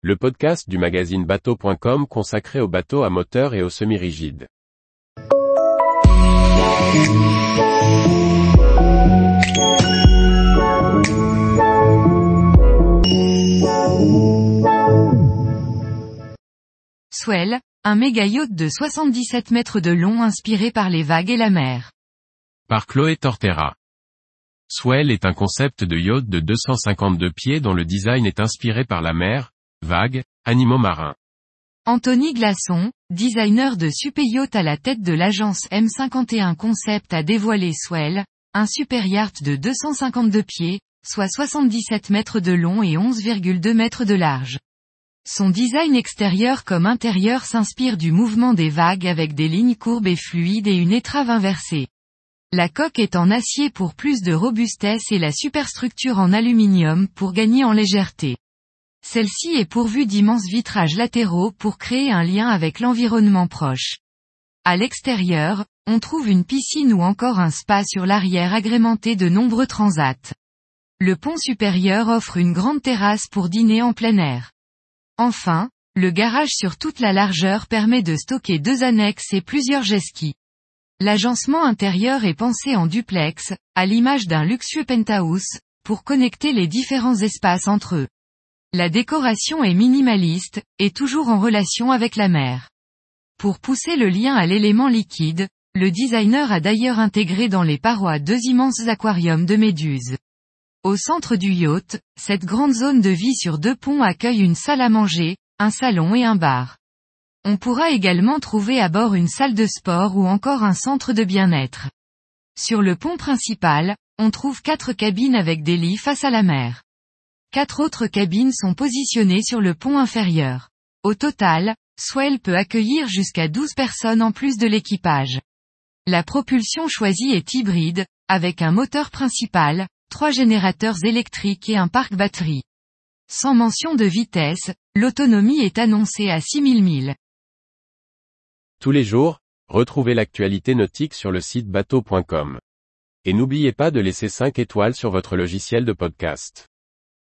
le podcast du magazine bateau.com consacré aux bateaux à moteur et aux semi-rigides. Swell, un méga yacht de 77 mètres de long inspiré par les vagues et la mer. Par Chloé Tortera. Swell est un concept de yacht de 252 pieds dont le design est inspiré par la mer, vagues, animaux marins. Anthony Glasson, designer de super yacht à la tête de l'agence M51 Concept a dévoilé Swell, un super yacht de 252 pieds, soit 77 mètres de long et 11,2 mètres de large. Son design extérieur comme intérieur s'inspire du mouvement des vagues avec des lignes courbes et fluides et une étrave inversée. La coque est en acier pour plus de robustesse et la superstructure en aluminium pour gagner en légèreté. Celle-ci est pourvue d'immenses vitrages latéraux pour créer un lien avec l'environnement proche. À l'extérieur, on trouve une piscine ou encore un spa sur l'arrière agrémenté de nombreux transats. Le pont supérieur offre une grande terrasse pour dîner en plein air. Enfin, le garage sur toute la largeur permet de stocker deux annexes et plusieurs jet. L'agencement intérieur est pensé en duplex, à l'image d'un luxueux penthouse, pour connecter les différents espaces entre eux. La décoration est minimaliste, et toujours en relation avec la mer. Pour pousser le lien à l'élément liquide, le designer a d'ailleurs intégré dans les parois deux immenses aquariums de méduses. Au centre du yacht, cette grande zone de vie sur deux ponts accueille une salle à manger, un salon et un bar. On pourra également trouver à bord une salle de sport ou encore un centre de bien-être. Sur le pont principal, on trouve quatre cabines avec des lits face à la mer. Quatre autres cabines sont positionnées sur le pont inférieur. Au total, Swell peut accueillir jusqu'à 12 personnes en plus de l'équipage. La propulsion choisie est hybride, avec un moteur principal, trois générateurs électriques et un parc batterie. Sans mention de vitesse, l'autonomie est annoncée à 6000 milles. Tous les jours, retrouvez l'actualité nautique sur le site bateau.com. Et n'oubliez pas de laisser 5 étoiles sur votre logiciel de podcast.